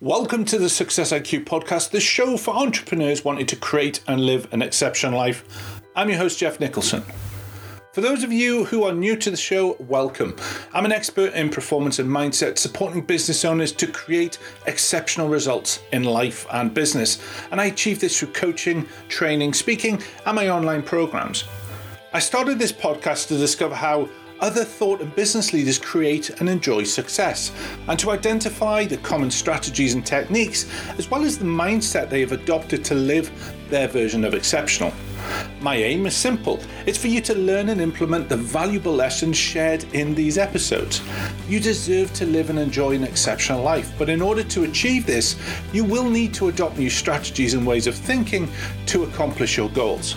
Welcome to the Success IQ podcast, the show for entrepreneurs wanting to create and live an exceptional life. I'm your host, Jeff Nicholson. For those of you who are new to the show, welcome. I'm an expert in performance and mindset, supporting business owners to create exceptional results in life and business. And I achieve this through coaching, training, speaking, and my online programs. I started this podcast to discover how other thought and business leaders create and enjoy success, and to identify the common strategies and techniques, as well as the mindset they have adopted to live their version of exceptional. My aim is simple it's for you to learn and implement the valuable lessons shared in these episodes. You deserve to live and enjoy an exceptional life, but in order to achieve this, you will need to adopt new strategies and ways of thinking to accomplish your goals.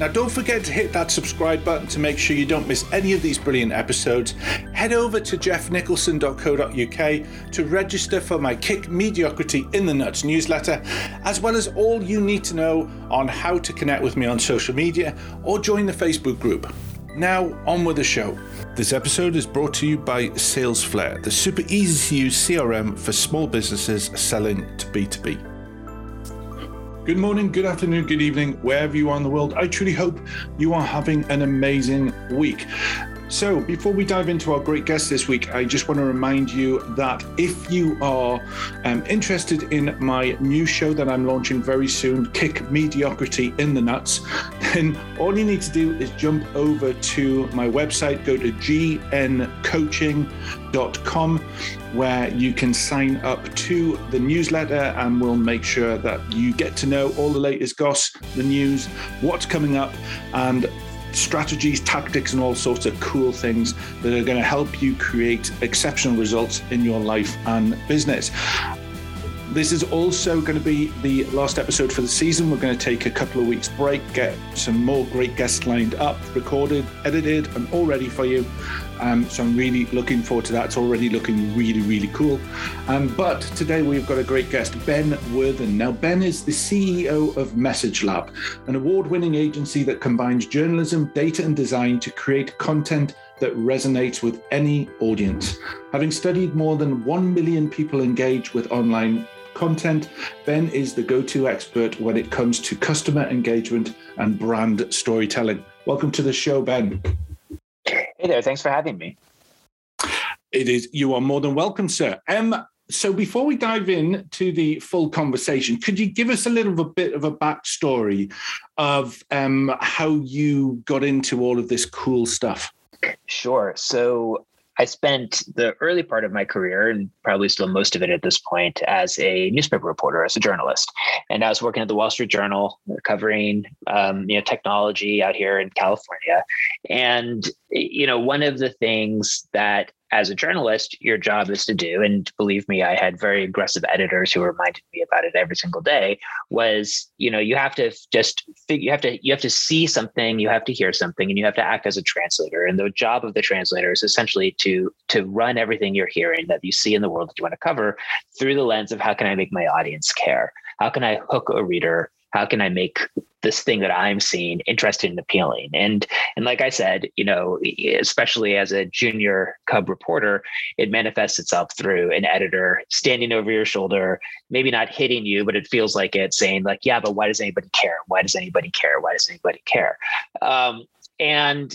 Now, don't forget to hit that subscribe button to make sure you don't miss any of these brilliant episodes. Head over to jeffnicholson.co.uk to register for my Kick Mediocrity in the Nuts newsletter, as well as all you need to know on how to connect with me on social media or join the Facebook group. Now, on with the show. This episode is brought to you by Salesflare, the super easy to use CRM for small businesses selling to B2B. Good morning, good afternoon, good evening, wherever you are in the world. I truly hope you are having an amazing week. So, before we dive into our great guest this week, I just want to remind you that if you are um, interested in my new show that I'm launching very soon, Kick Mediocrity in the Nuts, then all you need to do is jump over to my website, go to gncoaching.com, where you can sign up to the newsletter, and we'll make sure that you get to know all the latest goss, the news, what's coming up, and strategies, tactics, and all sorts of cool things that are going to help you create exceptional results in your life and business. This is also going to be the last episode for the season. We're going to take a couple of weeks break, get some more great guests lined up, recorded, edited, and all ready for you. Um, so I'm really looking forward to that. It's already looking really, really cool. Um, but today we've got a great guest, Ben Worthen. Now, Ben is the CEO of Message Lab, an award winning agency that combines journalism, data, and design to create content that resonates with any audience. Having studied more than 1 million people engage with online content, Ben is the go to expert when it comes to customer engagement and brand storytelling. Welcome to the show, Ben. Hey there, thanks for having me. It is you are more than welcome, sir. Um, so before we dive in to the full conversation, could you give us a little a bit of a backstory of um, how you got into all of this cool stuff? Sure. So I spent the early part of my career, and probably still most of it at this point, as a newspaper reporter, as a journalist. And I was working at the Wall Street Journal, covering um, you know technology out here in California. And you know, one of the things that as a journalist, your job is to do, and believe me, I had very aggressive editors who reminded me about it every single day. Was you know you have to just you have to you have to see something, you have to hear something, and you have to act as a translator. And the job of the translator is essentially to to run everything you're hearing that you see in the world that you want to cover through the lens of how can I make my audience care? How can I hook a reader? How can I make this thing that I'm seeing interesting and appealing? And and like I said, you know, especially as a junior Cub reporter, it manifests itself through an editor standing over your shoulder, maybe not hitting you, but it feels like it saying like, yeah, but why does anybody care? Why does anybody care? Why does anybody care? Um, and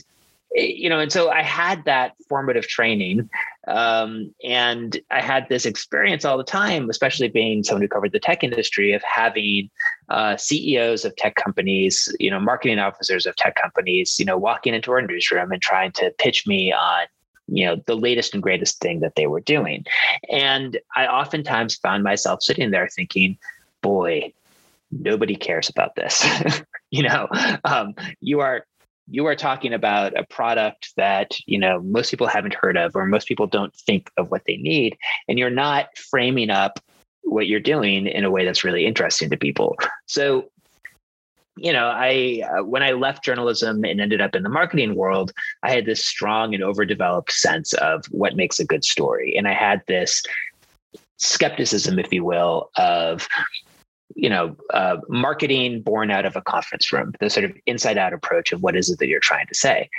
you know, and so I had that formative training, um, and I had this experience all the time, especially being someone who covered the tech industry, of having uh, CEOs of tech companies, you know, marketing officers of tech companies, you know, walking into our newsroom and trying to pitch me on you know the latest and greatest thing that they were doing. And i oftentimes found myself sitting there thinking boy nobody cares about this. You know um, you are you are talking about a product that you know most people haven't heard of or most people don't think of what they need and you're not framing up what you're doing in a way that's really interesting to people. So you know i uh, when i left journalism and ended up in the marketing world i had this strong and overdeveloped sense of what makes a good story. And i had this skepticism if you will of you know, uh, marketing born out of a conference room, the sort of inside out approach of what is it that you're trying to say.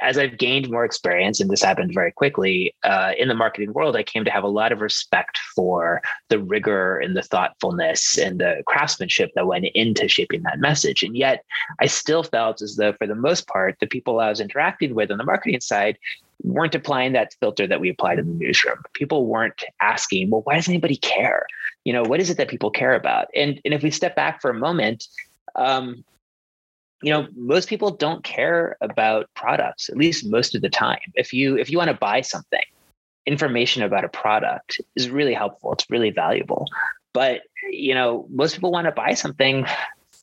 as I've gained more experience, and this happened very quickly uh, in the marketing world, I came to have a lot of respect for the rigor and the thoughtfulness and the craftsmanship that went into shaping that message. And yet, I still felt as though, for the most part, the people I was interacting with on the marketing side weren't applying that filter that we applied in the newsroom. People weren't asking, well, why does anybody care? You know, what is it that people care about? And and if we step back for a moment, um, you know, most people don't care about products, at least most of the time. If you if you want to buy something, information about a product is really helpful. It's really valuable. But you know, most people want to buy something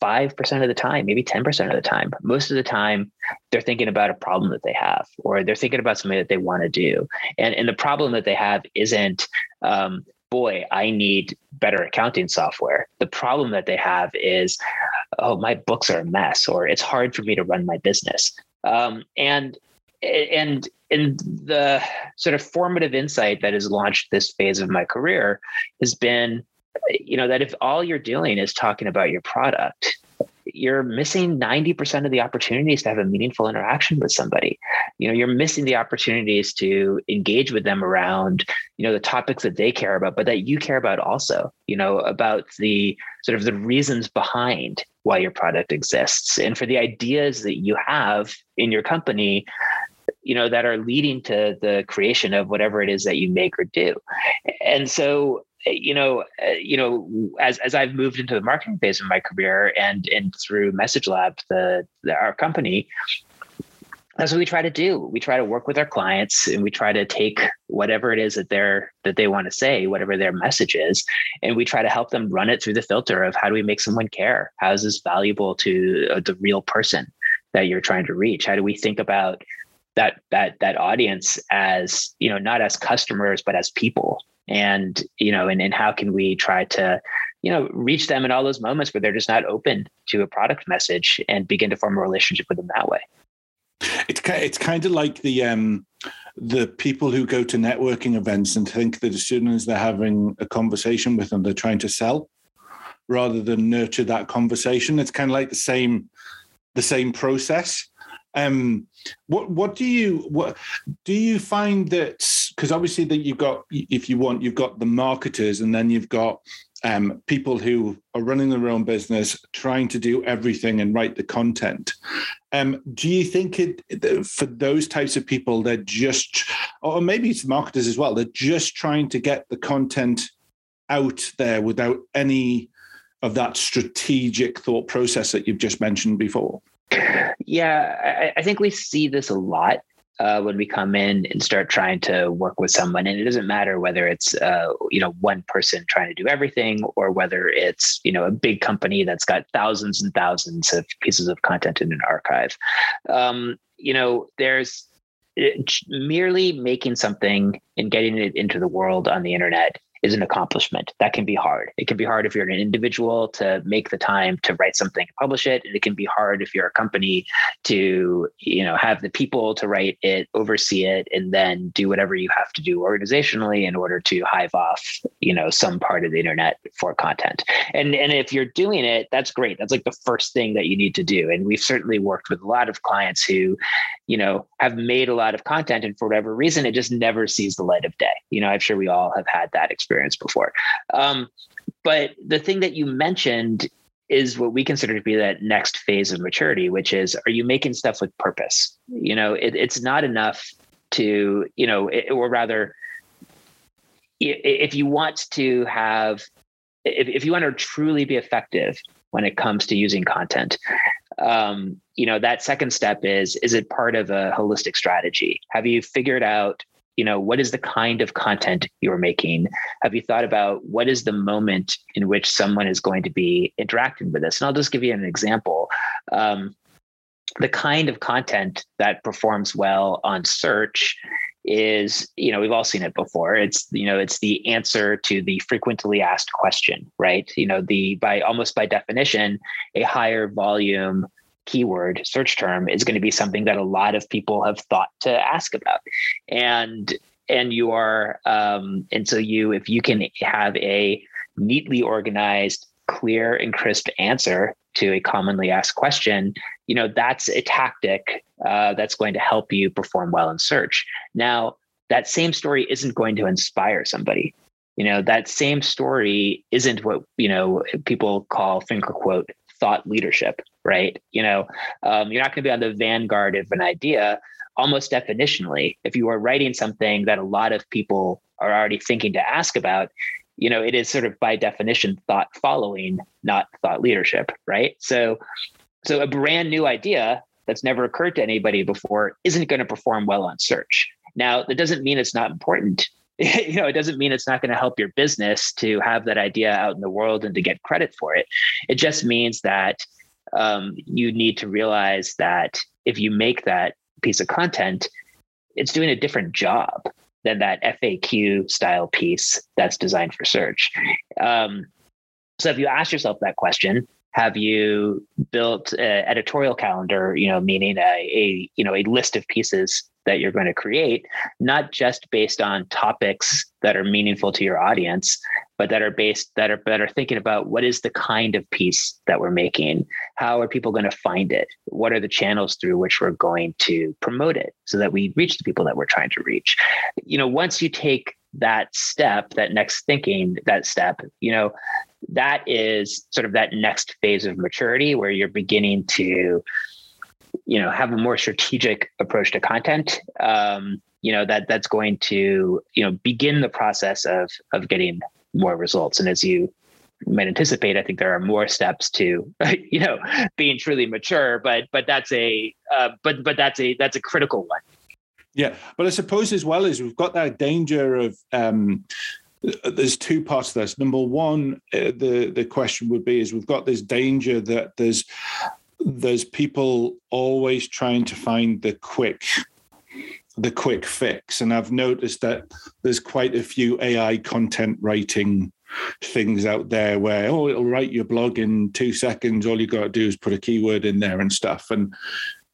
5% of the time, maybe 10% of the time. Most of the time, they're thinking about a problem that they have, or they're thinking about something that they want to do. And, and the problem that they have isn't, um, boy, I need better accounting software. The problem that they have is, oh, my books are a mess, or it's hard for me to run my business. Um, and and and the sort of formative insight that has launched this phase of my career has been you know that if all you're doing is talking about your product you're missing 90% of the opportunities to have a meaningful interaction with somebody. You know you're missing the opportunities to engage with them around you know the topics that they care about but that you care about also you know about the sort of the reasons behind why your product exists. And for the ideas that you have in your company you know that are leading to the creation of whatever it is that you make or do. And so you know, uh, you know, as as I've moved into the marketing phase of my career and and through Message Lab, the, the our company, that's what we try to do. We try to work with our clients and we try to take whatever it is that they're that they want to say, whatever their message is, and we try to help them run it through the filter of how do we make someone care? How is this valuable to uh, the real person that you're trying to reach? How do we think about that that that audience as you know not as customers but as people and you know and, and how can we try to you know reach them in all those moments where they're just not open to a product message and begin to form a relationship with them that way? It's it's kind of like the um the people who go to networking events and think that as soon as they're having a conversation with them they're trying to sell rather than nurture that conversation. It's kind of like the same the same process um what what do you what do you find that because obviously that you've got if you want you've got the marketers and then you've got um, people who are running their own business trying to do everything and write the content. Um, do you think it for those types of people they're just or maybe it's marketers as well they're just trying to get the content out there without any of that strategic thought process that you've just mentioned before yeah, I, I think we see this a lot uh, when we come in and start trying to work with someone. And it doesn't matter whether it's uh, you know one person trying to do everything or whether it's you know a big company that's got thousands and thousands of pieces of content in an archive. Um, you know there's merely making something and getting it into the world on the internet is an accomplishment. That can be hard. It can be hard if you're an individual to make the time to write something and publish it. And it can be hard if you're a company to, you know, have the people to write it, oversee it, and then do whatever you have to do organizationally in order to hive off, you know, some part of the internet for content. And and if you're doing it, that's great. That's like the first thing that you need to do. And we've certainly worked with a lot of clients who, you know, have made a lot of content and for whatever reason it just never sees the light of day. You know, I'm sure we all have had that experience experience before. Um, but the thing that you mentioned is what we consider to be that next phase of maturity, which is are you making stuff with purpose? You know, it, it's not enough to, you know, it, or rather, if you want to have, if, if you want to truly be effective when it comes to using content, um, you know, that second step is is it part of a holistic strategy? Have you figured out you know what is the kind of content you're making? Have you thought about what is the moment in which someone is going to be interacting with this? And i'll just give you an example. Um, the kind of content that performs well on search is you know we've all seen it before. It's you know it's the answer to the frequently asked question right? You know the by almost by definition a higher volume keyword search term is going to be something that a lot of people have thought to ask about and and you are um, and so you if you can have a neatly organized clear and crisp answer to a commonly asked question, you know, that's a tactic uh, that's going to help you perform well in search. Now, that same story isn't going to inspire somebody. You know, that same story isn't what, you know, people call finger quote thought leadership, right? You know, um, you're not going to be on the vanguard of an idea almost definitionally. If you are writing something that a lot of people are already thinking to ask about, you know, it is sort of by definition thought following, not thought leadership, right? So, so a brand new idea that's never occurred to anybody before isn't going to perform well on search. Now, that doesn't mean it's not important. you know, it doesn't mean it's not going to help your business to have that idea out in the world and to get credit for it. It just means that um, you need to realize that if you make that piece of content, it's doing a different job than that FAQ style piece that's designed for search. Um, so if you ask yourself that question, have you built an editorial calendar, you know, meaning a, a you know a list of pieces that you're going to create, not just based on topics that are meaningful to your audience, but that are based that are are thinking about what is the kind of piece that we're making, how are people going to find it, what are the channels through which we're going to promote it, so that we reach the people that we're trying to reach. You know, once you take that step, that next thinking, that step, you know, that is sort of that next phase of maturity where you're beginning to you know have a more strategic approach to content um, you know that that's going to you know begin the process of of getting more results. And as you might anticipate i think there are more steps to you know being truly mature but but that's a uh, but but that's a that's a critical one. Yeah. But i suppose as well as we've got that danger of um there's two parts to this. Number one, uh, the the question would be: is we've got this danger that there's there's people always trying to find the quick the quick fix. And i've noticed that there's quite a few ai content writing things out there where oh it'll write your blog in two seconds. All you got to do is put a keyword in there and stuff. And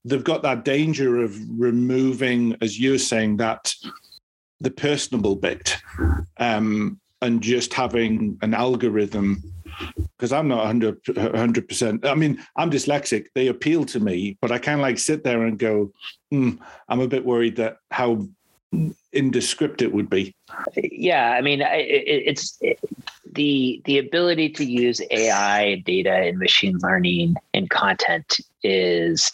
they've got that danger of removing as you're saying that the personable bit um, and just having an algorithm because I'm not 100 percent. I mean, I'm dyslexic. They appeal to me, but I of like sit there and go, mm, I'm a bit worried that how indescript it would be. Yeah, I mean, it, it's it, the the ability to use AI data and machine learning and content is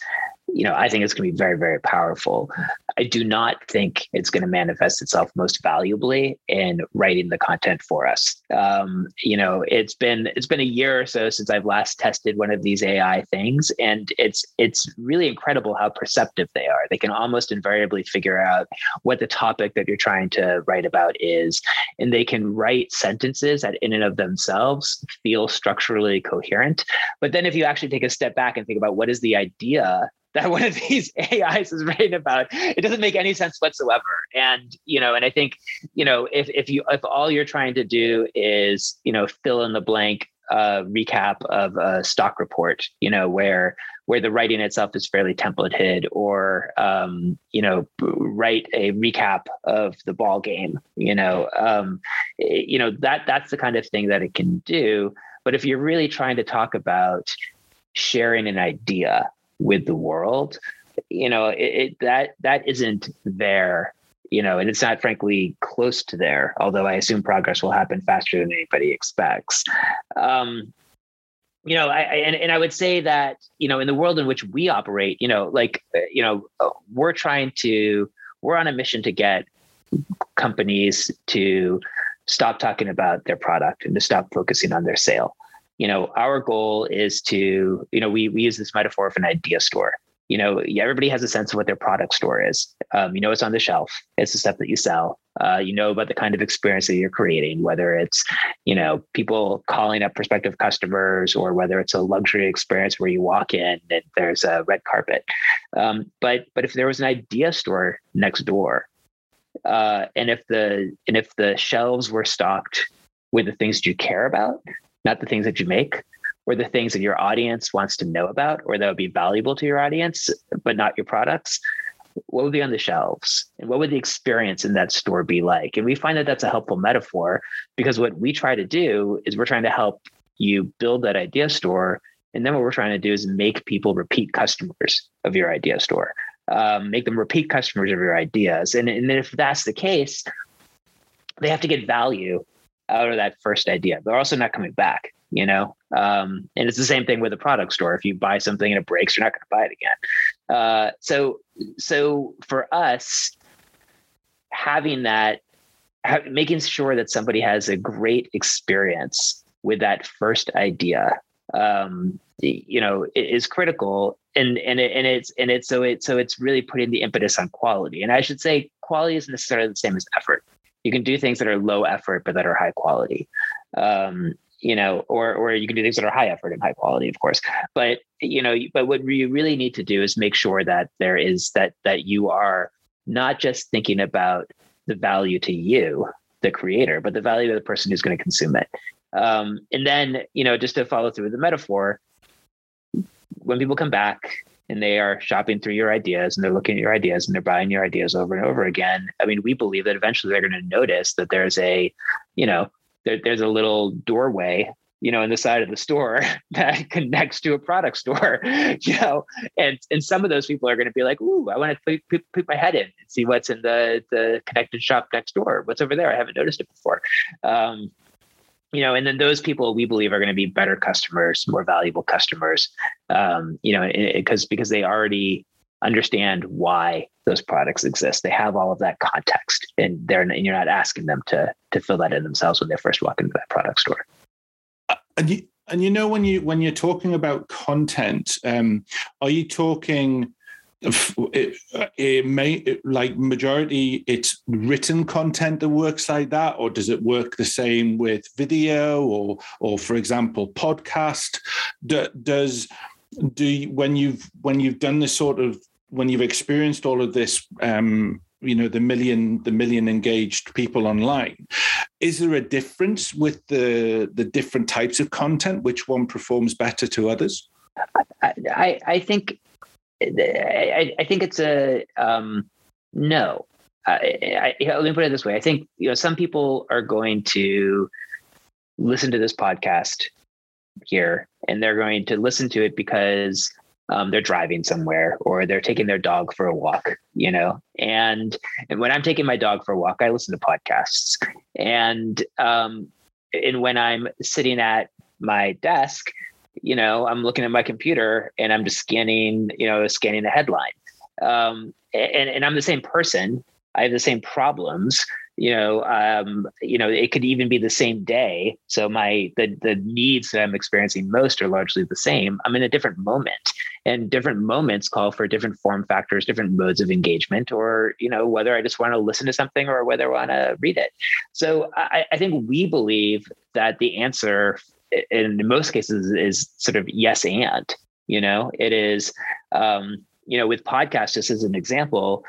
you know, I think it's going to be very, very powerful. I do not think it's going to manifest itself most valuably in writing the content for us. Um, you know, it's been it's been a year or so since I've last tested one of these AI things, and it's it's really incredible how perceptive they are. They can almost invariably figure out what the topic that you're trying to write about is, and they can write sentences that, in and of themselves, feel structurally coherent. But then, if you actually take a step back and think about what is the idea that one of these AIs is writing about. It doesn't make any sense whatsoever. And you know, and I think you know, if if you if all you're trying to do is you know fill in the blank uh, recap of a stock report, you know, where where the writing itself is fairly templated, or um, you know, write a recap of the ball game, you know, um, you know that that's the kind of thing that it can do. But if you're really trying to talk about sharing an idea with the world you know it, it, that that isn't there you know and it's not frankly close to there although i assume progress will happen faster than anybody expects. Um you know I, I and, and i would say that you know in the world in which we operate you know like uh, you know uh, we're trying to we're on a mission to get companies to stop talking about their product and to stop focusing on their sale you know, our goal is to, you know, we, we use this metaphor of an idea store. You know, everybody has a sense of what their product store is. Um, you know, it's on the shelf. It's the stuff that you sell. Uh, you know about the kind of experience that you're creating, whether it's, you know, people calling up prospective customers or whether it's a luxury experience where you walk in and there's a red carpet. Um, but but if there was an idea store next door, uh, and if the and if the shelves were stocked with the things that you care about, not the things that you make or the things that your audience wants to know about or that would be valuable to your audience, but not your products, what would be on the shelves? And what would the experience in that store be like? And we find that that's a helpful metaphor because what we try to do is we're trying to help you build that idea store And then what we're trying to do is make people repeat customers of your idea store, um, make them repeat customers of your ideas. And, and if that's the case, they have to get value out of that first idea. They're also not coming back, you know? Um, and it's the same thing with a product store. If you buy something and it breaks, you're not going to buy it again. Uh, so, so for us, having that, making sure that somebody has a great experience with that first idea, um, you know, is critical. And and it, and it's and it's so it so it's really putting the impetus on quality. And I should say, quality isn't necessarily the same as effort you can do things that are low effort but that are high quality. Um, you know or or you can do things that are high effort and high quality of course. But you know but what you really need to do is make sure that there is that that you are not just thinking about the value to you the creator but the value to the person who's going to consume it. Um, and then you know just to follow through the metaphor when people come back and they are shopping through your ideas and they're looking at your ideas and they're buying your ideas over and over again. I mean, we believe that eventually they're going to notice that there's a, you know, there, there's a little doorway you know, in the side of the store that connects to a product store, you know, and and some of those people are going to be like, "Ooh, I want to put, put, my head in and see what's in the the connected shop next door. What's over there? I haven't noticed it before." Um, you know, and then those people we believe are going to be better customers, more valuable customers, um, you know, because because they already understand why those products exist. They have all of that context, and they're and you're not asking them to to fill that in themselves when they first walk into that product store. Uh, and you and you know when you when you're talking about content, um, are you talking? It, it may like majority it's written content that works like that or does it work the same with video or or for example podcast? Do, does do you, when you've when you've done this sort of when you've experienced all of this um you know the million the million engaged people online is there a difference with the the different types of content? Which one performs better to others? I, I, I think I, I think it's a um, no. I, I, let me put it this way. I think you know some people are going to listen to this podcast here, and they're going to listen to it because um, they're driving somewhere or they're taking their dog for a walk. You know, and and when I'm taking my dog for a walk, I listen to podcasts, and um, and when I'm sitting at my desk, you know, I'm looking at my computer and I'm just scanning, you know, scanning the headline. Um, and, and I'm the same person. I have the same problems. You know, um, you know, it could even be the same day. So my the the needs that I'm experiencing most are largely the same. I'm in a different moment, and different moments call for different form factors, different modes of engagement, or you know, whether I just want to listen to something or whether I want to read it. So I, I think we believe that the answer in most cases is sort of yes and you know? It is um, you know with podcasts just as an example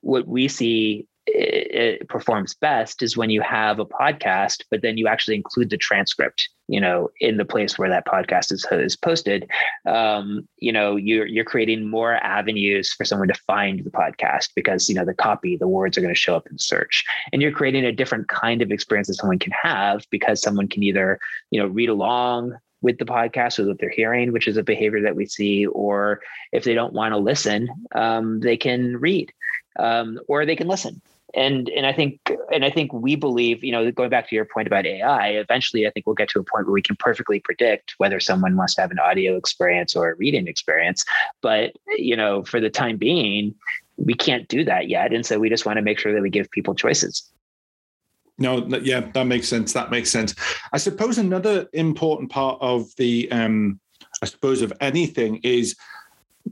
what we see it, performs best is when you have a podcast, but then you actually include the transcript, you know, in the place where that podcast is, is posted. Um, you know, you're you're creating more avenues for someone to find the podcast because you know the copy, the words are going to show up in search, and you're creating a different kind of experience that someone can have because someone can either you know read along with the podcast or what they're hearing, which is a behavior that we see, or if they don't want to listen, um, they can read um, or they can listen and and I think and I think we believe, you know, going back to your point about AI, eventually I think we'll get to a point where we can perfectly predict whether someone wants to have an audio experience or a reading experience. But you know, for the time being, we can't do that yet, and so we just want to make sure that we give people choices. No, yeah, that makes sense. That makes sense. I suppose another important part of the, um, I suppose, of anything is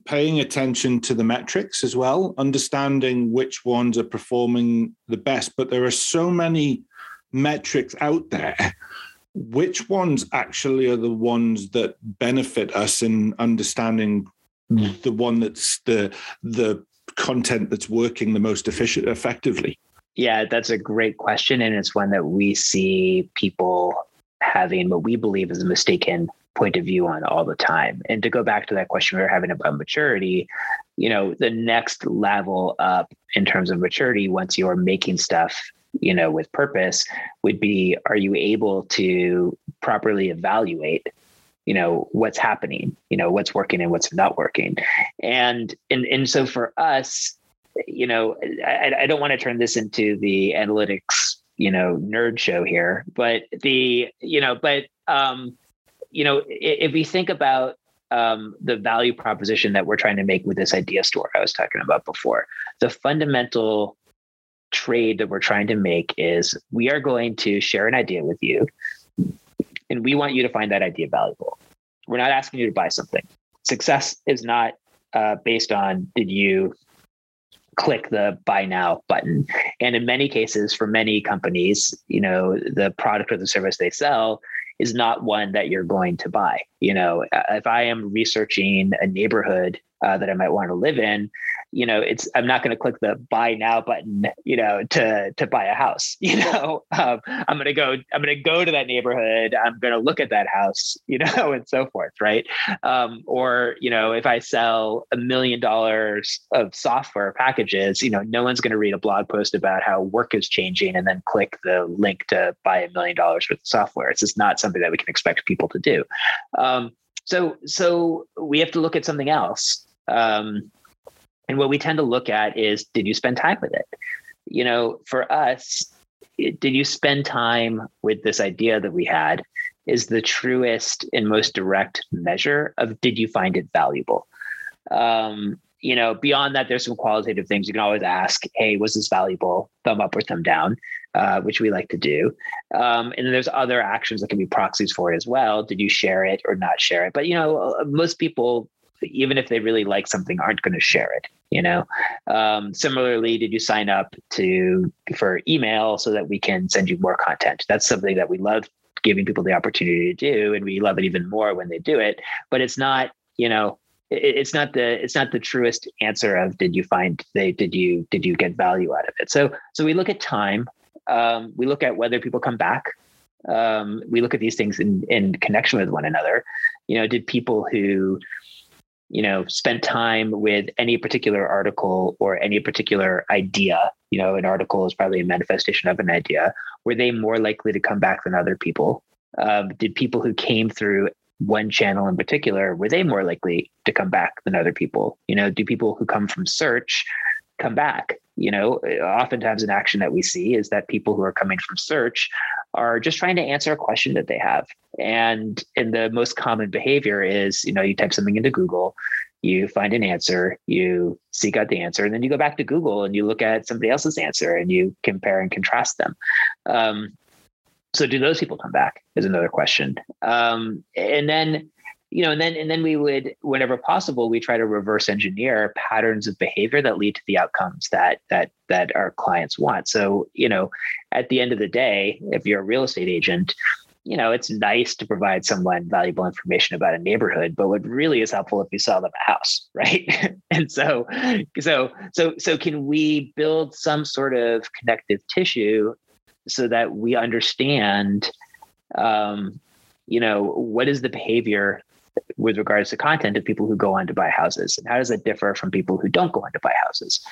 paying attention to the metrics as well, understanding which ones are performing the best. But there are so many metrics out there. Which ones actually are the ones that benefit us in understanding the one that's the the content that's working the most efficient effectively? Yeah, that's a great question. And it's one that we see people having what we believe is a mistaken point of view on all the time. And to go back to that question we were having about maturity, you know, the next level up in terms of maturity, once you're making stuff, you know, with purpose, would be are you able to properly evaluate you know what's happening you know what's working and what's not working and and and so for us you know i, I don't want to turn this into the analytics you know nerd show here but the you know but um you know if, we think about um, the value proposition that we're trying to make with this idea store I was talking about before. The fundamental trade that we're trying to make is we are going to share an idea with you and we want you to find that idea valuable. We're not asking you to buy something. Success is not uh, based on did you click the buy now button. And in many cases, for many companies, you know, the product or the service they sell is not one that you're going to buy. You know, if I am researching a neighborhood uh, that I might want to live in, you know, it's I'm not going to click the buy now button, you know, to to buy a house. You know, um, I'm going to go I'm going to go to that neighborhood. I'm going to look at that house, you know, and so forth, right? Um, or you know, if I sell a million dollars of software packages, you know, no one's going to read a blog post about how work is changing and then click the link to buy a million dollars worth of software. It's just not something that we can expect people to do. So so we have to look at something else. Um, and what we tend to look at is did you spend time with it? You know, for us, did you spend time with this idea that we had is the truest and most direct measure of did you find it valuable? Um, you know, beyond that, there's some qualitative things you can always ask. Hey, was this valuable? Thumb up or thumb down, uh, which we like to do. Um, and then there's other actions that can be proxies for it as well. Did you share it or not share it? But you know, uh, most people even if they really like something, aren't going to share it. You know. Um, similarly, did you sign up to for email so that we can send you more content? That's something that we love giving people the opportunity to do, and we love it even more when they do it. But it's not, you know, it's not the it's not the truest answer of did you find they did you did you get value out of it so so we look at time um, we look at whether people come back. Um, we look at these things in in connection with one another. You know did people who you know spent time with any particular article or any particular idea you know an article is probably a manifestation of an idea were they more likely to come back than other people? Um, did people who came through one channel in particular were they more likely to come back than other people? You know do people who come from search come back you know oftentimes an action that we see is that people who are coming from search are just trying to answer a question that they have. And in the most common behavior is you know you type something into google you find an answer you seek out the answer and then you go back to google and you look at somebody else's answer and you compare and contrast them. Um, so do those people come back is another question. Um, and then you know, and then and then we would, whenever possible, we try to reverse engineer patterns of behavior that lead to the outcomes that that that our clients want. So, you know, at the end of the day, if you're a real estate agent, you know, it's nice to provide someone valuable information about a neighborhood, but what really is helpful if you sell them a house, right? and so, so, so, so, can we build some sort of connective tissue so that we understand, um, you know, what is the behavior with regards to content of people who go on to buy houses. And how does that differ from people who don't go on to buy houses?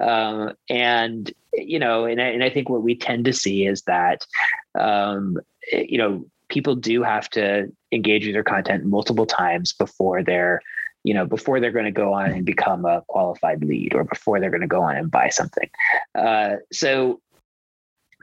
Um, and you know and I, and I think what we tend to see is that um, you know people do have to engage with their content multiple times before they're you know before they're going to go on and become a qualified lead or before they're going to go on and buy something. Uh, so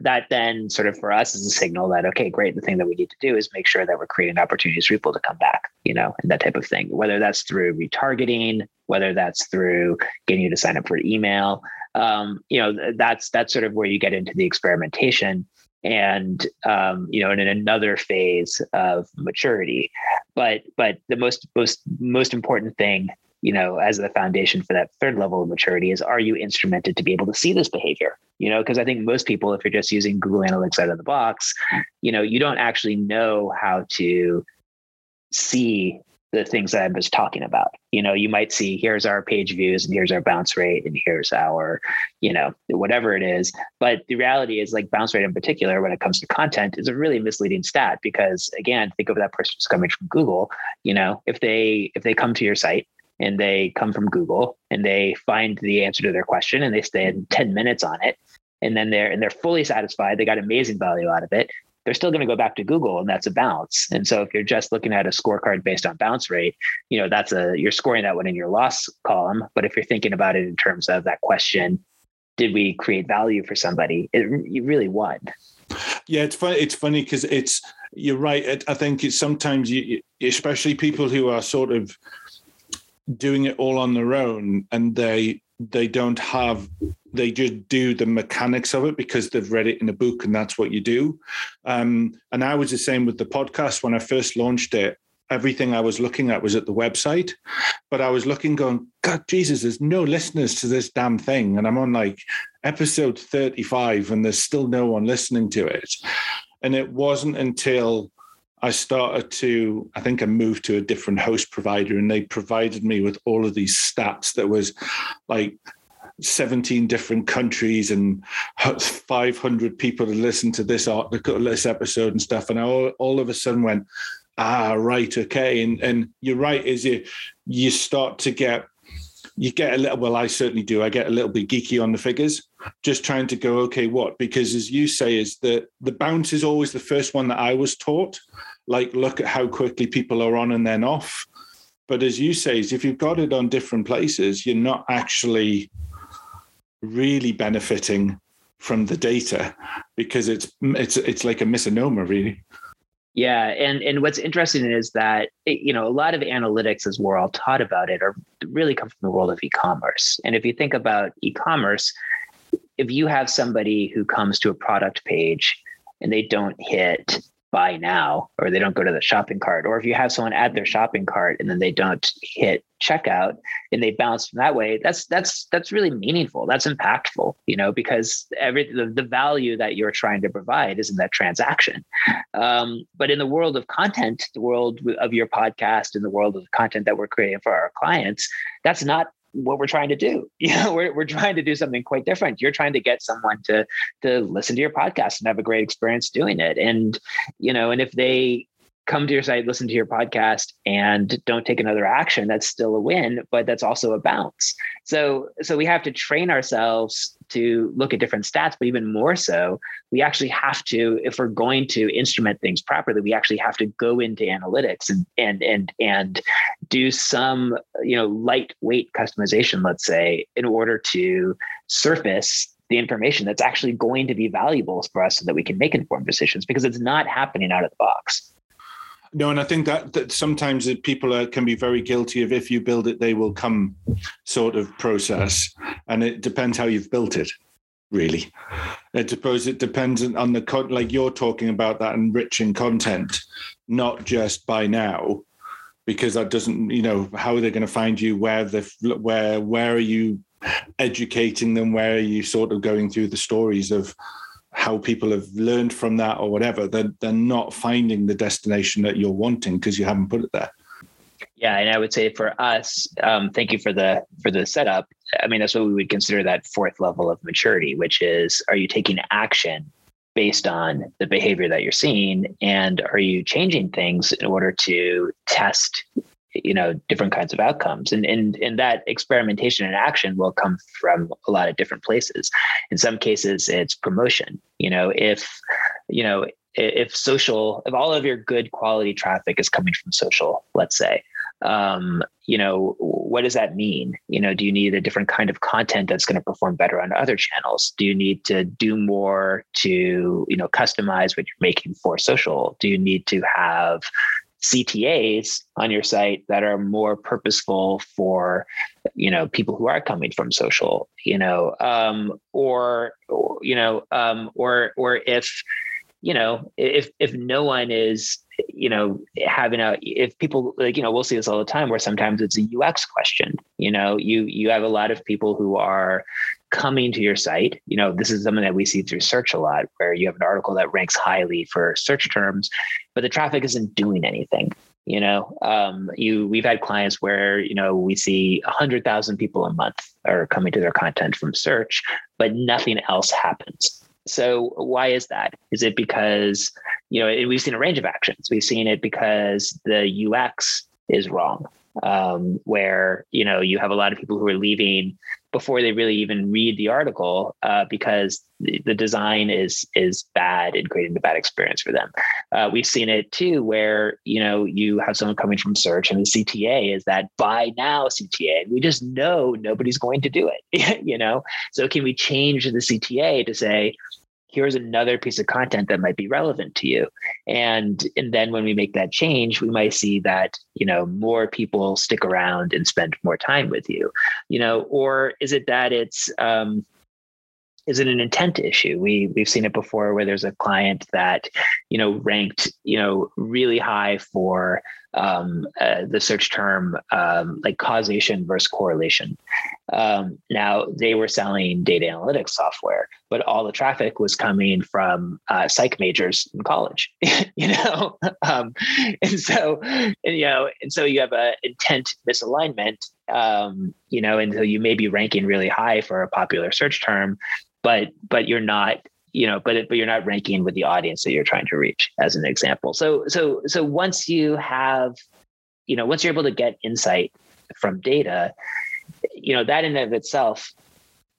that then sort of for us is a signal that okay great the thing that we need to do is make sure that we're creating opportunities for people to come back you know and that type of thing. Whether that's through retargeting whether that's through getting you to sign up for email um, you know that's that's sort of where you get into the experimentation and um, you know and in another phase of maturity. But but the most most most important thing you know, as the foundation for that third level of maturity is are you instrumented to be able to see this behavior? You know, because I think most people, if you're just using Google Analytics out of the box, you know, you don't actually know how to see the things that I was talking about. You know, you might see here's our page views and here's our bounce rate and here's our, you know, whatever it is. But the reality is like bounce rate in particular, when it comes to content, is a really misleading stat because again, think of that person who's coming from Google. You know, if they if they come to your site and they come from Google and they find the answer to their question and they spend 10 minutes on it and then they're and they're fully satisfied they got amazing value out of it they're still going to go back to Google and that's a bounce. And so if you're just looking at a scorecard based on bounce rate, you know, that's a, you're scoring that one in your loss column. But if you're thinking about it in terms of that question, did we create value for somebody? It, you really won. Yeah, it's funny. It's funny because it's you're right. I think it's sometimes you, especially people who are sort of doing it all on their own, and they they don't have they just do the mechanics of it because they've read it in a book and that's what you do. Um, and I was the same with the podcast when I first launched it. Everything I was looking at was at the website, but I was looking, going, God, Jesus, there's no listeners to this damn thing. And I'm on like episode 35 and there's still no one listening to it. And it wasn't until I started to, I think I moved to a different host provider and they provided me with all of these stats that was like 17 different countries and 500 people to listen to this article, this episode and stuff. And I all, all of a sudden went, ah, right, okay. And, and you're right, is you, you start to get, you get a little, well, I certainly do. I get a little bit geeky on the figures, just trying to go, okay, what? Because as you say, is that the bounce is always the first one that I was taught like look at how quickly people are on and then off. But as you say, if you've got it on different places, you're not actually really benefiting from the data because it's it's it's like a misnomer, really. Yeah, and and what's interesting is that you know a lot of analytics, as we're all taught about it, are really come from the world of e-commerce. And if you think about e-commerce, if you have somebody who comes to a product page and they don't hit buy now or they don't go to the shopping cart or if you have someone add their shopping cart and then they don't hit checkout and they bounce from that way that's that's that's really meaningful that's impactful you know because every the, the value that you're trying to provide is in that transaction. Um, but in the world of content the world of your podcast and the world of content that we're creating for our clients that's not what we're trying to do. You know, we're, we're trying to do something quite different. You're trying to get someone to to listen to your podcast and have a great experience doing it. And, you know, and if they come to your site, listen to your podcast, and don't take another action, that's still a win, but that's also a bounce. So, so we have to train ourselves to look at different stats, but even more so, we actually have to, if we're going to instrument things properly, we actually have to go into analytics and and and and do some, you know, lightweight customization, let's say, in order to surface the information that's actually going to be valuable for us so that we can make informed decisions because it's not happening out of the box. No, and I think that, that sometimes people are, can be very guilty of if you build it, they will come sort of process. And it depends how you've built it, really. I suppose it depends on the, like you're talking about that enriching content, not just by now, because that doesn't, you know, how are they going to find you? Where the, where, where are you educating them? Where are you sort of going through the stories of, how people have learned from that or whatever, they're, they're not finding the destination that you're wanting because you haven't put it there. Yeah, and I would say for us, um, thank you for the for the setup. I mean, that's what we would consider that fourth level of maturity, which is: are you taking action based on the behavior that you're seeing, and are you changing things in order to test you know different kinds of outcomes. And and and that experimentation and action will come from a lot of different places. In some cases it's promotion. You know if you know if social if all of your good quality traffic is coming from social let's say um, you know what does that mean? You know do you need a different kind of content that's going to perform better on other channels? Do you need to do more to you know customize what you're making for social? Do you need to have CTAs on your site that are more purposeful for, you know, people who are coming from social, you know, um, or, or, you know, um, or, or if, you know, if, if no one is, you know, having a, if people like, you know, we'll see this all the time where sometimes it's a UX question, you know, you, you have a lot of people who are, coming to your site. You know, this is something that we see through search a lot, where you have an article that ranks highly for search terms, but the traffic isn't doing anything. You know, um, you we've had clients where you know we see a hundred thousand people a month are coming to their content from search, but nothing else happens. So why is that? Is it because you know we've seen a range of actions? We've seen it because the UX is wrong um, where you know you have a lot of people who are leaving before they really even read the article uh, because the, design is is bad and creating a bad experience for them. Uh, we've seen it too, where you know you have someone coming from search, and the CTA is that buy now CTA. We just know nobody's going to do it. you know, so can we change the CTA to say? Here's another piece of content that might be relevant to you. And and then when we make that change we might see that you know more people stick around and spend more time with you you know or is it that it's um is it an intent issue? We we've seen it before where there's a client that you know ranked you know really high for um, uh, the search term um, like causation versus correlation. Um, now they were selling data analytics software, but all the traffic was coming from uh, psych majors in college. you know, um, and so and, you know, and so you have a intent misalignment. Um, you know, and so you may be ranking really high for a popular search term, but but you're not you know but but you're not ranking with the audience that you're trying to reach as an example so so so once you have you know once you're able to get insight from data you know that in of itself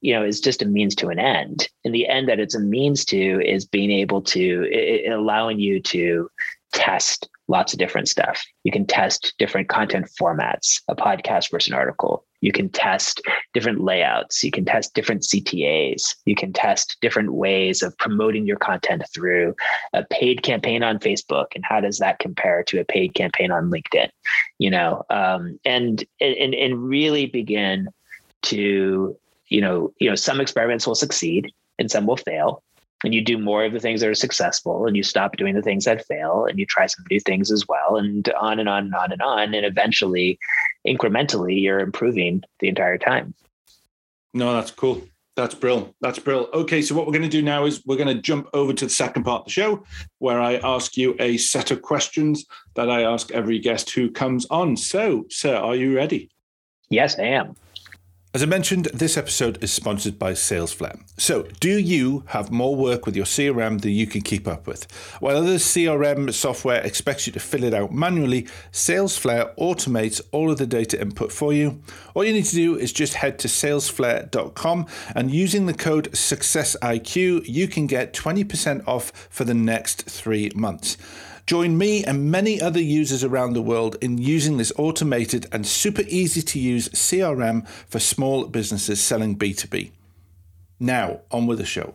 you know is just a means to an end and the end that it's a means to is being able to it, allowing you to test lots of different stuff. You can test different content formats, a podcast versus an article. You can test different layouts. You can test different CTAs. You can test different ways of promoting your content through a paid campaign on Facebook. And how does that compare to a paid campaign on LinkedIn? You know, um, and, and, and really begin to, you know, you know, some experiments will succeed and some will fail and you do more of the things that are successful and you stop doing the things that fail and you try some new things as well and on and on and on and on and eventually incrementally you're improving the entire time. No that's cool. That's brilliant that's brilliant okay so what we're going to do now is we're going to jump over to the second part of the show where i ask you a set of questions that i ask every guest who comes on. So sir are you ready? Yes i am as I mentioned, this episode is sponsored by Salesflare. So, do you have more work with your CRM than you can keep up with? While other CRM software expects you to fill it out manually, Salesflare automates all of the data input for you. All you need to do is just head to salesflare.com and using the code SuccessIQ, you can get 20% off for the next three months. Join me and many other users around the world in using this automated and super easy to use CRM for small businesses selling B2B. Now, on with the show.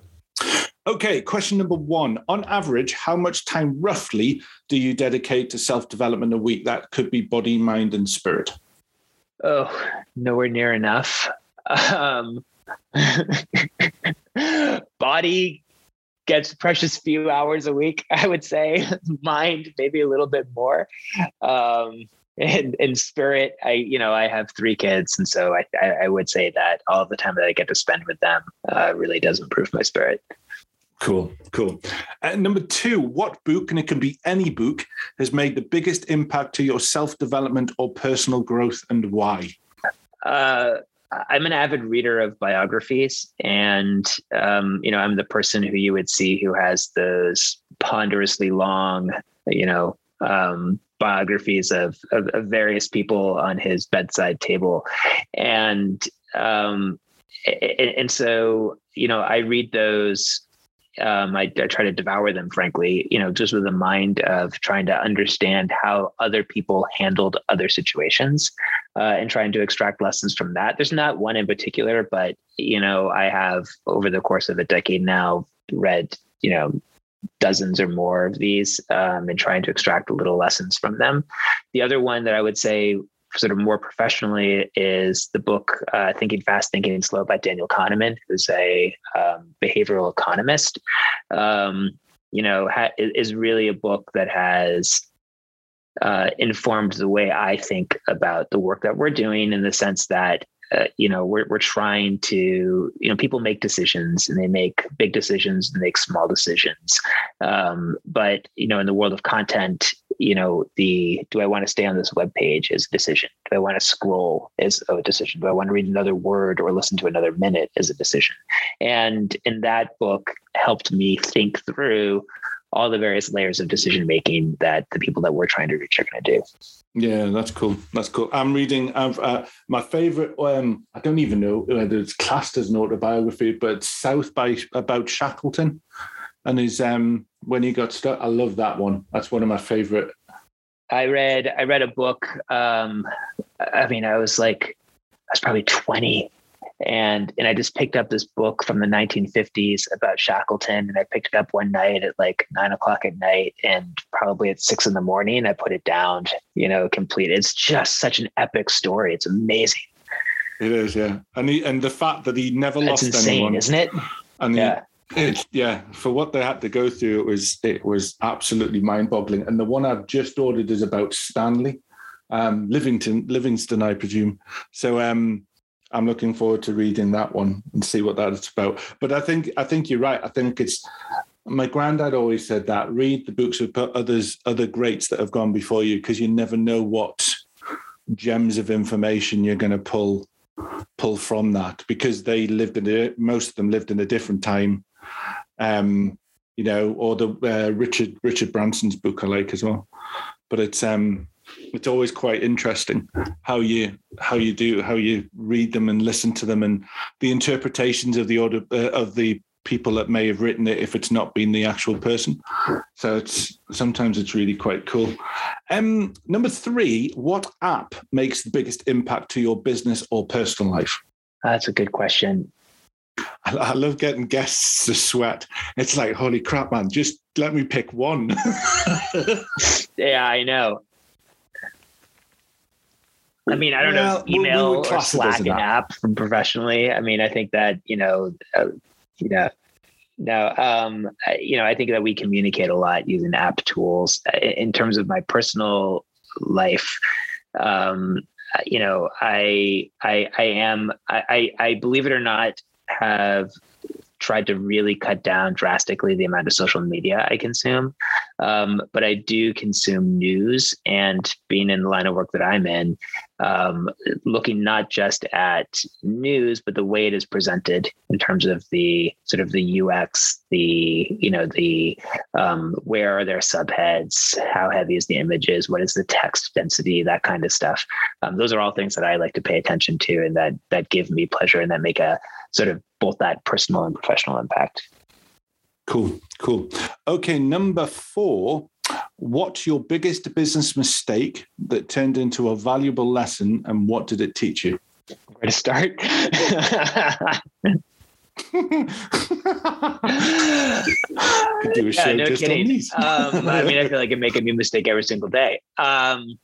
Okay, question number one. On average, how much time roughly do you dedicate to self development a week? That could be body, mind, and spirit. Oh, nowhere near enough. Um, body gets precious few hours a week, I would say. Mind, maybe a little bit more. Um, and in spirit, I, you know, I have three kids. And so I, I, would say that all the time that I get to spend with them uh, really does improve my spirit. Cool, cool. And number two, what book, and it can be any book, has made the biggest impact to your self development or personal growth and why? Uh, I'm an avid reader of biographies, and um, you know, I'm the person who you would see who has those ponderously long, you know, um, biographies of, of, of various people on his bedside table, and um, and, and so you know, I read those um, I, I, try to devour them, frankly, you know, just with the mind of trying to understand how other people handled other situations uh, and trying to extract lessons from that. There's not one in particular, but, you know, I have over the course of a decade now read, you know, dozens or more of these um, and trying to extract little lessons from them. The other one that I would say sort of more professionally is the book uh, Thinking Fast, Thinking Slow by Daniel Kahneman, who's a um, behavioral economist. Um, you know, ha- is really a book that has uh, informed the way I think about the work that we're doing in the sense that uh, you know we're we're trying to you know people make decisions and they make big decisions and make small decisions um, but you know in the world of content you know the do i want to stay on this web page is a decision do i want to scroll is a decision do i want to read another word or listen to another minute is a decision and in that book helped me think through all the various layers of decision making that the people that we're trying to reach are going to do. Yeah, that's cool. That's cool. I'm reading. I've uh, my favorite. Um, I don't even know whether it's classed as an autobiography, but South by about Shackleton and his um when he got stuck. I love that one. That's one of my favorite. I read. I read a book. Um, I mean, I was like, I was probably 20 and and I just picked up this book from the 1950s about Shackleton, and I picked it up one night at like nine o'clock at night, and probably at six in the morning, I put it down. You know, complete. It's just such an epic story. It's amazing. It is, yeah, and he, and the fact that he never That's lost insane, anyone, isn't it? And yeah. It, yeah, for what they had to go through, it was it was absolutely mind-boggling. And the one I've just ordered is about Stanley, um, Livington, Livingston, I presume. So um, I'm looking forward to reading that one and see what that is about. But I think I think you're right. I think it's my granddad always said that read the books of others other greats that have gone before you because you never know what gems of information you're going to pull pull from that because they lived in a, most of them lived in a different time um you know or the uh, richard richard branson's book i like as well. But it's um it's always quite interesting how you how you do how you read them and listen to them and the interpretations of the order uh, of the people that may have written it if it's not been the actual person. So it's sometimes it's really quite cool. Um number three what app makes the biggest impact to your business or personal life? That's a good question I, I love getting guests to sweat it's like holy crap man just let me pick one yeah i know I mean, I don't well, know, email we, we or Slack an app professionally. I mean, I think that you know, uh, you know, no, um, you know, I think that we communicate a lot using app tools. In terms of my personal life, um, you know, I, I, I am, I, I believe it or not, have tried to really cut down drastically the amount of social media I consume. Um, but I do consume news, and being in the line of work that I'm in, um, looking not just at news, but the way it is presented in terms of the sort of the UX, the you know the um, where are their subheads, how heavy is the images, what is the text density, that kind of stuff. Um, those are all things that I like to pay attention to, and that that give me pleasure and that make a sort of both that personal and professional impact. Cool, cool. Okay, number four. What's your biggest business mistake that turned into a valuable lesson, and what did it teach you? Where to start? Could do a show yeah, no just kidding. on these. um, I mean, I feel like I make a new mistake every single day. Um,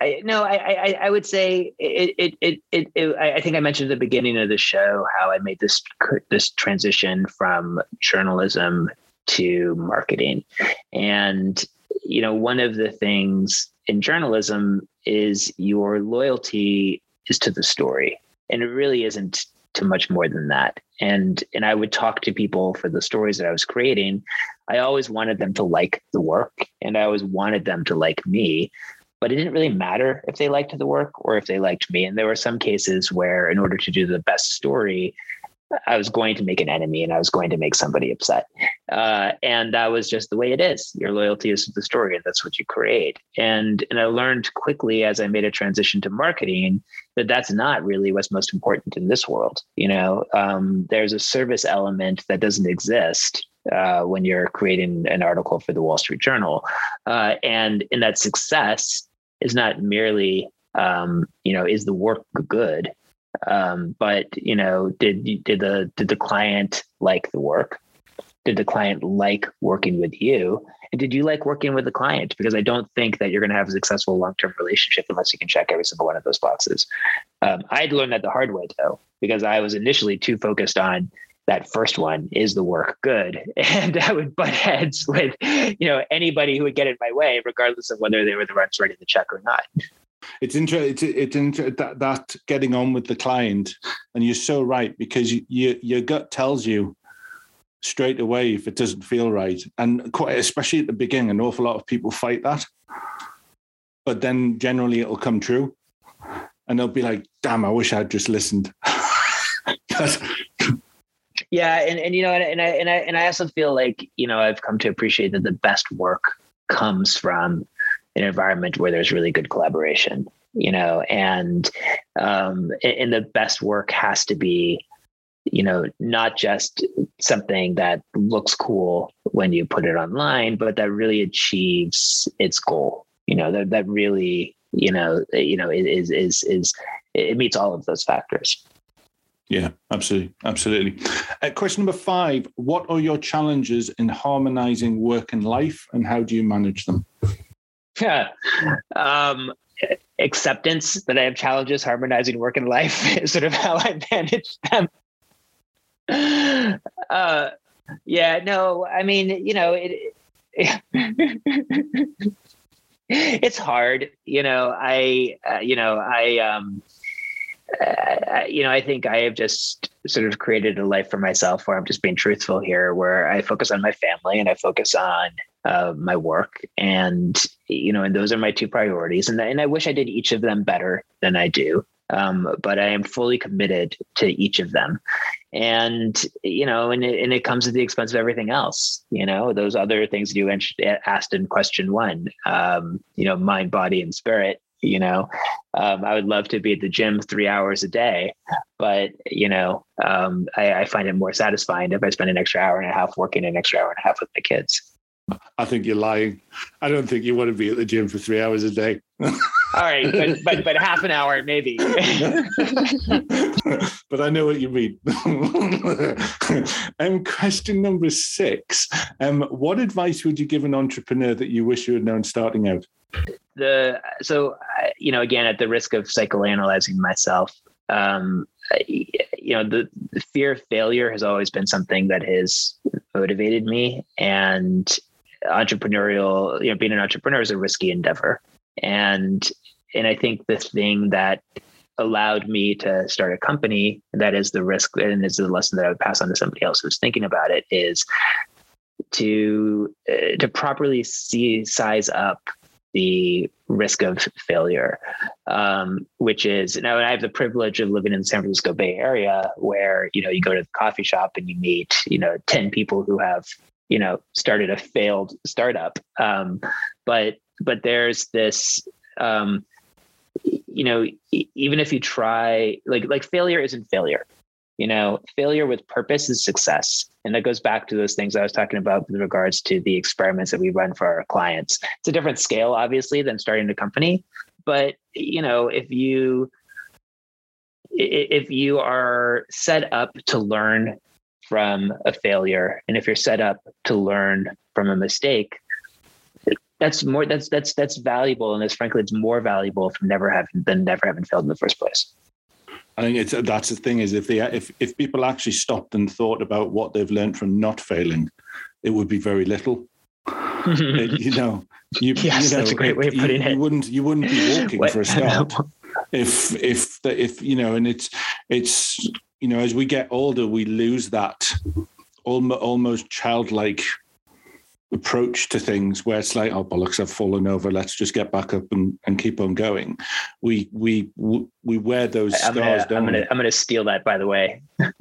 I, no, I, I, I would say it, it, it, it, it, I think I mentioned at the beginning of the show how I made this this transition from journalism to marketing, and you know, one of the things in journalism is your loyalty is to the story, and it really isn't to much more than that. And and I would talk to people for the stories that I was creating. I always wanted them to like the work, and I always wanted them to like me but it didn't really matter if they liked the work or if they liked me. And there were some cases where, in order to do the best story, I was going to make an enemy and I was going to make somebody upset. Uh, and that was just the way it is. Your loyalty is to the story and that's what you create. And, and I learned quickly as I made a transition to marketing that that's not really what's most important in this world. You know, um, there's a service element that doesn't exist uh, when you're creating an article for the Wall Street Journal. Uh, and in that success is not merely um, you know is the work good, um, but you know did did the did the client like the work? Did the client like working with you? And did you like working with the client? Because I don't think that you're going to have a successful long term relationship unless you can check every single one of those boxes. Um, I had to learn that the hard way though, because I was initially too focused on that first one is the work good. And i would butt heads with you know anybody who would get in my way regardless of whether they were the ones writing the check or not. It's interesting it's, it's inter- that, that getting on with the client and you're so right because you, you, your gut tells you straight away if it doesn't feel right. And quite especially at the beginning an awful lot of people fight that. But then generally it'll come true. And they'll be like damn i wish i'd just listened yeah, and, and you know, and, and I and I and I also feel like you know I've come to appreciate that the best work comes from an environment where there's really good collaboration. You know, and um, and the best work has to be you know, not just something that looks cool when you put it online, but that really achieves its goal. You know, that that really, you know, you know, is is is it meets all of those factors. Yeah, absolutely, absolutely. Uh, question number five: What are your challenges in harmonizing work and life, and how do you manage them? Yeah, um, acceptance that I have challenges harmonizing work and life is sort of how I manage them. uh, yeah, no, I mean, you know, it, it it's hard, you know, I, uh, you know, I, um, uh, you know, I think I have just sort of created a life for myself where I'm just being truthful here, where I focus on my family and I focus on uh, my work, and you know, and those are my two priorities. And and I wish I did each of them better than I do um, but I am fully committed to each of them. And you know, and it, and it comes at the expense of everything else. You know, those other things that you asked in question one. Um, you know, mind, body, and spirit. You know, um, I would love to be at the gym three hours a day, but you know, um, I, I find it more satisfying if I spend an extra hour and a half working, an extra hour and a half with my kids. I think you're lying. I don't think you want to be at the gym for three hours a day. All right, but but but half an hour maybe. but I know what you mean. um, question number six: um, What advice would you give an entrepreneur that you wish you had known starting out? The so you know again at the risk of psychoanalyzing myself, um, you know the, the fear of failure has always been something that has motivated me, and entrepreneurial you know being an entrepreneur is a risky endeavor. And and I think the thing that allowed me to start a company that is the risk and is the lesson that I would pass on to somebody else who's thinking about it is to uh, to properly see size up the risk of failure, um, which is now I have the privilege of living in the San Francisco Bay Area, where you know you go to the coffee shop and you meet you know ten people who have you know started a failed startup, um, but but there's this um, you know even if you try like like failure isn't failure you know failure with purpose is success. And that goes back to those things i was talking about with regards to the experiments that we run for our clients. It's a different scale obviously than starting a company but you know if you if you are set up to learn from a failure and if you're set up to learn from a mistake that's more that's that's that's valuable and it's frankly it's more valuable from never having than never having failed in the first place I think it's that's the thing is if they if if people actually stopped and thought about what they've learned from not failing, it would be very little. it, you know, you, yes, you know, that's a great way of putting you, it. You wouldn't you wouldn't be walking for a start if if the, if you know, and it's it's you know as we get older we lose that almost childlike approach to things where it's like, oh bollocks, I've fallen over. Let's just get back up and, and keep on going. We we we wear those I'm scars. Gonna, I'm gonna I'm gonna steal that. By the way.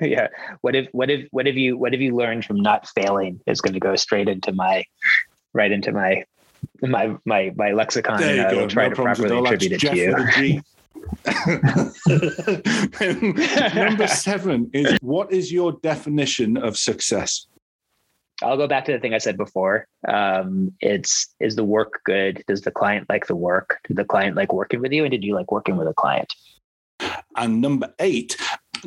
yeah. What if what if what have you what have you learned from not failing is going to go straight into my right into my my my my lexicon. There you I will try no to properly attribute it to you. Number seven is what is your definition of success? I'll go back to the thing I said before. Um, it's is the work good? Does the client like the work? Did the client like working with you, and did you like working with a client? And number eight,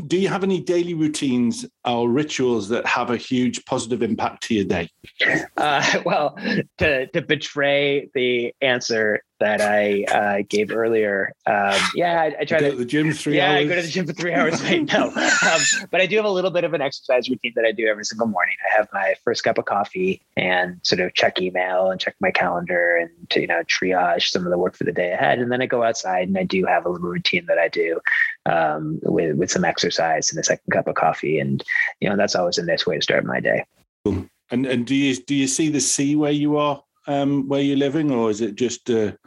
do you have any daily routines or rituals that have a huge positive impact to your day? Uh, well, to to betray the answer that I uh, gave earlier, um, yeah, I, I try go to to the gym three yeah, hours. I go to the gym for three hours. Right? No, um, but I do have a little bit of an exercise routine that I do every single morning. I have my first cup of coffee and sort of check email and check my calendar and to you know triage some of the work for the day ahead, and then I go outside and I do have a little routine that I do um, with with some exercise and a second cup of coffee, and you know that's always a nice way to start my day. And and do you do you see the sea where you are, um, where you're living, or is it just a,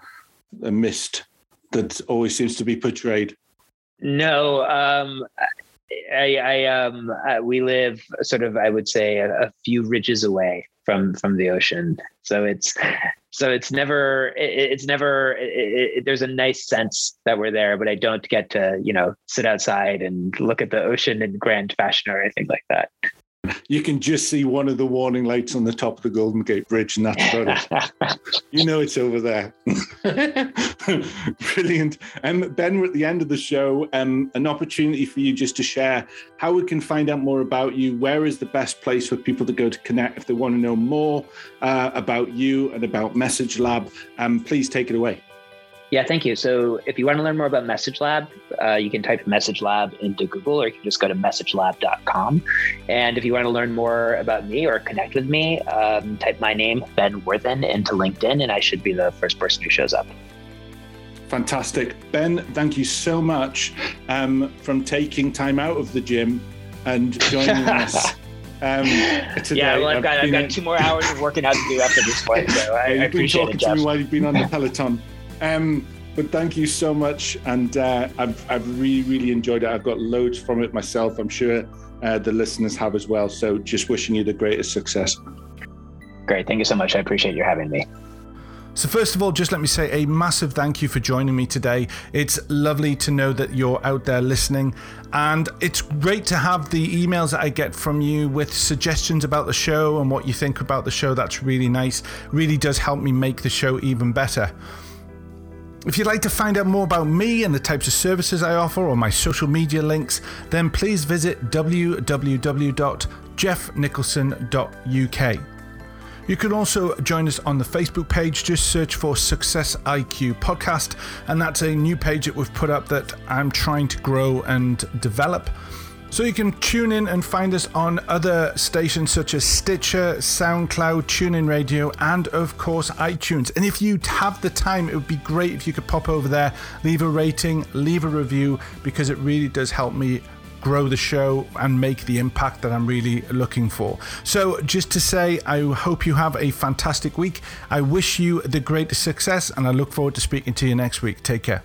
a mist that always seems to be portrayed? No, um, I, I um, uh, we live sort of, I would say, a, a, few ridges away from from the ocean, so it's so it's never, it, it's never. It, it, there's a nice sense that we're there, but I don't get to, you know, sit outside and look at the ocean in grand fashion or anything like that you can just see one of the warning lights on the top of the Golden Gate Bridge, and that's about it. you know it's over there. Brilliant. Um, ben, we're at the end of the show. Um, an opportunity for you just to share how we can find out more about you. Where is the best place for people to go to connect if they want to know more uh, about you and about Message Lab? Um, please take it away. Yeah, thank you. So if you want to learn more about Message Lab, uh, you can type Message Lab into Google or you can just go to messagelab.com. And if you want to learn more about me or connect with me, um, type my name, Ben Worthen, into LinkedIn, and I should be the first person who shows up. Fantastic. Ben, thank you so much um, from taking time out of the gym and joining us. Um, yeah, well, I've got, I've got two more hours of working out to do after this point, so I, I appreciate been talking it, Jeff. to me while you've been on the Peloton. Um, but thank you so much, and uh, I've I've really really enjoyed it. I've got loads from it myself. I'm sure uh, the listeners have as well. So just wishing you the greatest success. Great, thank you so much. I appreciate you having me. So, first of all, just let me say a massive thank you for joining me today. It's lovely to know that you're out there listening, and it's great to have the emails that I get from you with suggestions about the show and what you think about the show. That's really nice, really does help me make the show even better. If you'd like to find out more about me and the types of services I offer or my social media links, then please visit www.jeffnicholson.uk. You can also join us on the Facebook page. Just search for Success IQ Podcast, and that's a new page that we've put up that I'm trying to grow and develop. So you can tune in and find us on other stations such as Stitcher, SoundCloud, TuneIn Radio, and of course iTunes. And if you have the time, it would be great if you could pop over there, leave a rating, leave a review, because it really does help me grow the show and make the impact that I'm really looking for. So, just to say, I hope you have a fantastic week. I wish you the greatest success, and I look forward to speaking to you next week. Take care.